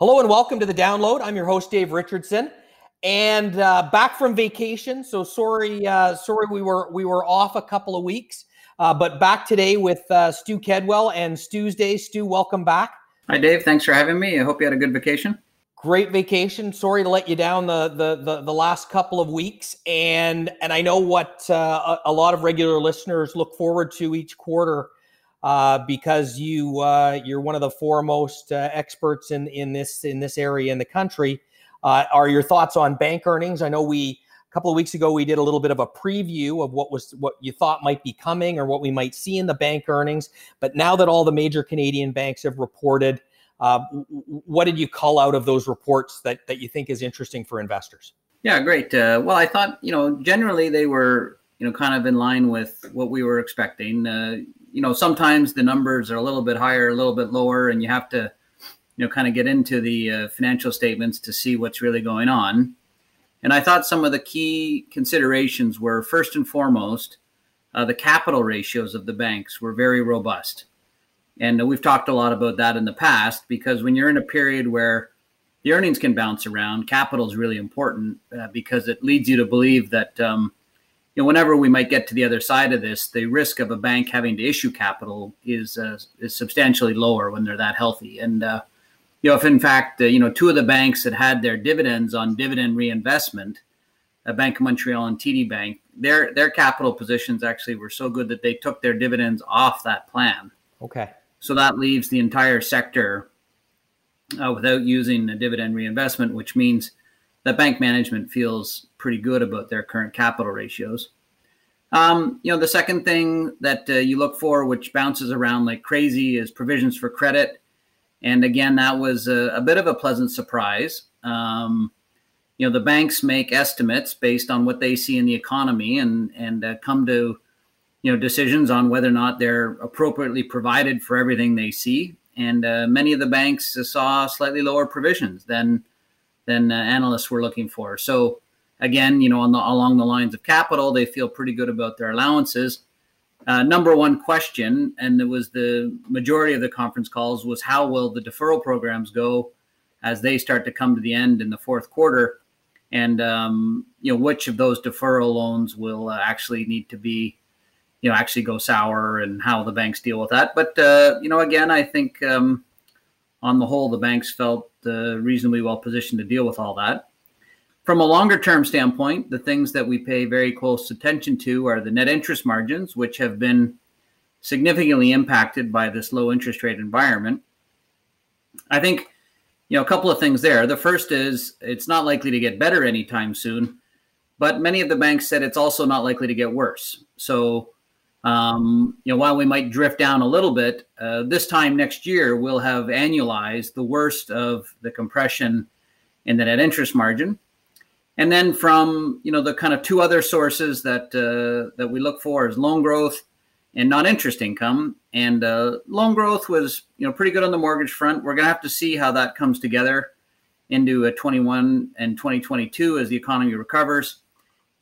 Hello and welcome to the download. I'm your host Dave Richardson, and uh, back from vacation. So sorry, uh, sorry we were we were off a couple of weeks, uh, but back today with uh, Stu Kedwell and Stu's Day. Stu, welcome back. Hi Dave, thanks for having me. I hope you had a good vacation. Great vacation. Sorry to let you down the the the, the last couple of weeks, and and I know what uh, a, a lot of regular listeners look forward to each quarter uh, because you uh, you're one of the foremost uh, experts in in this in this area in the country. Uh, are your thoughts on bank earnings? I know we a couple of weeks ago we did a little bit of a preview of what was what you thought might be coming or what we might see in the bank earnings. But now that all the major Canadian banks have reported, uh, what did you call out of those reports that that you think is interesting for investors? Yeah, great. Well, I thought you know generally they were you know kind of in line with what we were expecting you know, sometimes the numbers are a little bit higher, a little bit lower, and you have to, you know, kind of get into the uh, financial statements to see what's really going on. And I thought some of the key considerations were first and foremost, uh, the capital ratios of the banks were very robust. And we've talked a lot about that in the past because when you're in a period where the earnings can bounce around, capital is really important uh, because it leads you to believe that um, you know, whenever we might get to the other side of this, the risk of a bank having to issue capital is uh, is substantially lower when they're that healthy. And uh, you know, if in fact, uh, you know, two of the banks that had their dividends on dividend reinvestment, a Bank of Montreal and TD Bank, their their capital positions actually were so good that they took their dividends off that plan. Okay. So that leaves the entire sector uh, without using a dividend reinvestment, which means that bank management feels pretty good about their current capital ratios. Um, you know, the second thing that uh, you look for, which bounces around like crazy, is provisions for credit. And again, that was a, a bit of a pleasant surprise. Um, you know, the banks make estimates based on what they see in the economy and and uh, come to you know decisions on whether or not they're appropriately provided for everything they see. And uh, many of the banks saw slightly lower provisions than than uh, analysts were looking for. So again, you know, the, along the lines of capital, they feel pretty good about their allowances. Uh, number one question, and it was the majority of the conference calls, was how will the deferral programs go as they start to come to the end in the fourth quarter, and um, you know which of those deferral loans will uh, actually need to be, you know, actually go sour, and how the banks deal with that. But uh, you know, again, I think um, on the whole, the banks felt uh, reasonably well positioned to deal with all that. From a longer term standpoint, the things that we pay very close attention to are the net interest margins, which have been significantly impacted by this low interest rate environment. I think, you know, a couple of things there. The first is it's not likely to get better anytime soon, but many of the banks said it's also not likely to get worse. So, um, you know, while we might drift down a little bit, uh, this time next year we'll have annualized the worst of the compression in the net interest margin, and then from you know the kind of two other sources that uh, that we look for is loan growth and non-interest income. And uh, loan growth was you know pretty good on the mortgage front. We're going to have to see how that comes together into a 21 and 2022 as the economy recovers.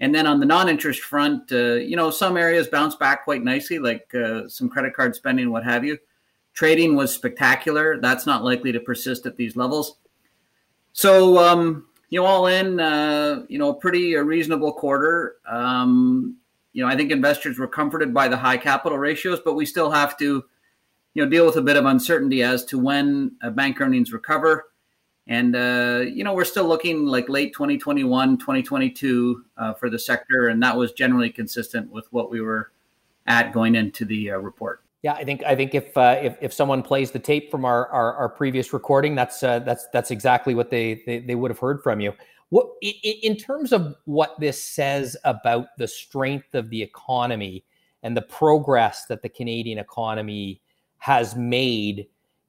And then on the non-interest front, uh, you know, some areas bounce back quite nicely, like uh, some credit card spending, what have you. Trading was spectacular. That's not likely to persist at these levels. So, um, you know, all in, uh, you know, a pretty a reasonable quarter. Um, you know, I think investors were comforted by the high capital ratios, but we still have to, you know, deal with a bit of uncertainty as to when uh, bank earnings recover and, uh, you know, we're still looking like late 2021, 2022 uh, for the sector. And that was generally consistent with what we were at going into the uh, report. Yeah, I think I think if uh, if if someone plays the tape from our our, our previous recording, that's uh, that's that's exactly what they, they they would have heard from you. What in terms of what this says about the strength of the economy and the progress that the Canadian economy has made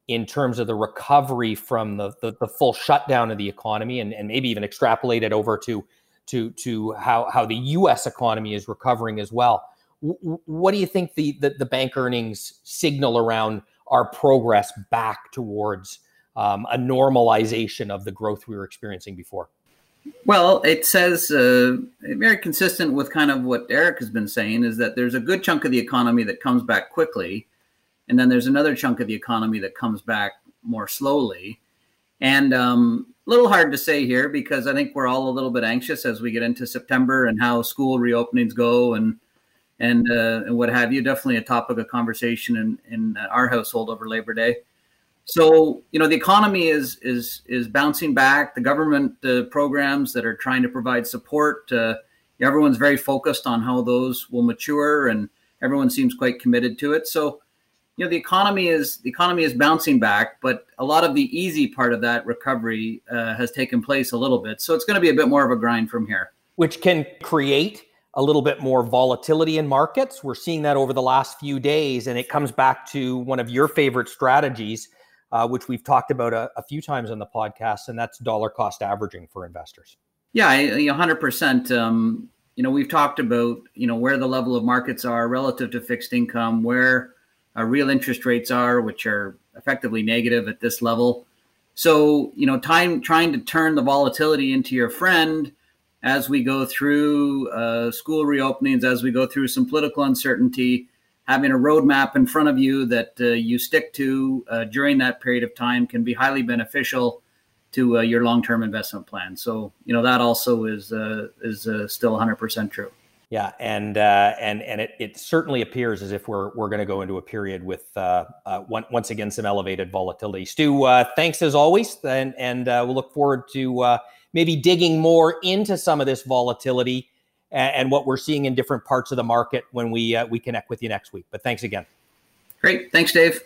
in terms of the recovery from the, the, the full shutdown of the economy and, and maybe even extrapolate it over to to to how how the US economy is recovering as well. What do you think the, the, the bank earnings signal around our progress back towards um, a normalization of the growth we were experiencing before? Well, it says uh, very consistent with kind of what Eric has been saying is that there's a good chunk of the economy that comes back quickly, and then there's another chunk of the economy that comes back more slowly. And um, a little hard to say here because I think we're all a little bit anxious as we get into September and how school reopenings go and and uh, and what have you. Definitely a topic of conversation in in our household over Labor Day. So you know the economy is is is bouncing back. The government uh, programs that are trying to provide support, uh, everyone's very focused on how those will mature, and everyone seems quite committed to it. So you know the economy is the economy is bouncing back, but a lot of the easy part of that recovery uh, has taken place a little bit. So it's going to be a bit more of a grind from here, which can create a little bit more volatility in markets. We're seeing that over the last few days, and it comes back to one of your favorite strategies, uh, which we've talked about a, a, few times on the podcast, and that's dollar cost averaging for investors. Yeah, hundred um, percent. You know, we've talked about you know where the level of markets are relative to fixed income, where uh, real interest rates are, which are effectively negative at this level. So, you know, time trying to turn the volatility into your friend as we go through uh, school reopenings, as we go through some political uncertainty, having a roadmap in front of you that uh, you stick to uh, during that period of time can be highly beneficial to uh, your long-term investment plan. So, you know, that also is uh, is still 100% true. Yeah, and uh, and and it, it certainly appears as if we're we're going to go into a period with uh, uh, one, once again some elevated volatility. Stu, uh, thanks as always, and and uh, we'll look forward to uh, maybe digging more into some of this volatility and, and, what we're seeing in different parts of the market when we we connect with you next week. But thanks again. Great, thanks, Dave.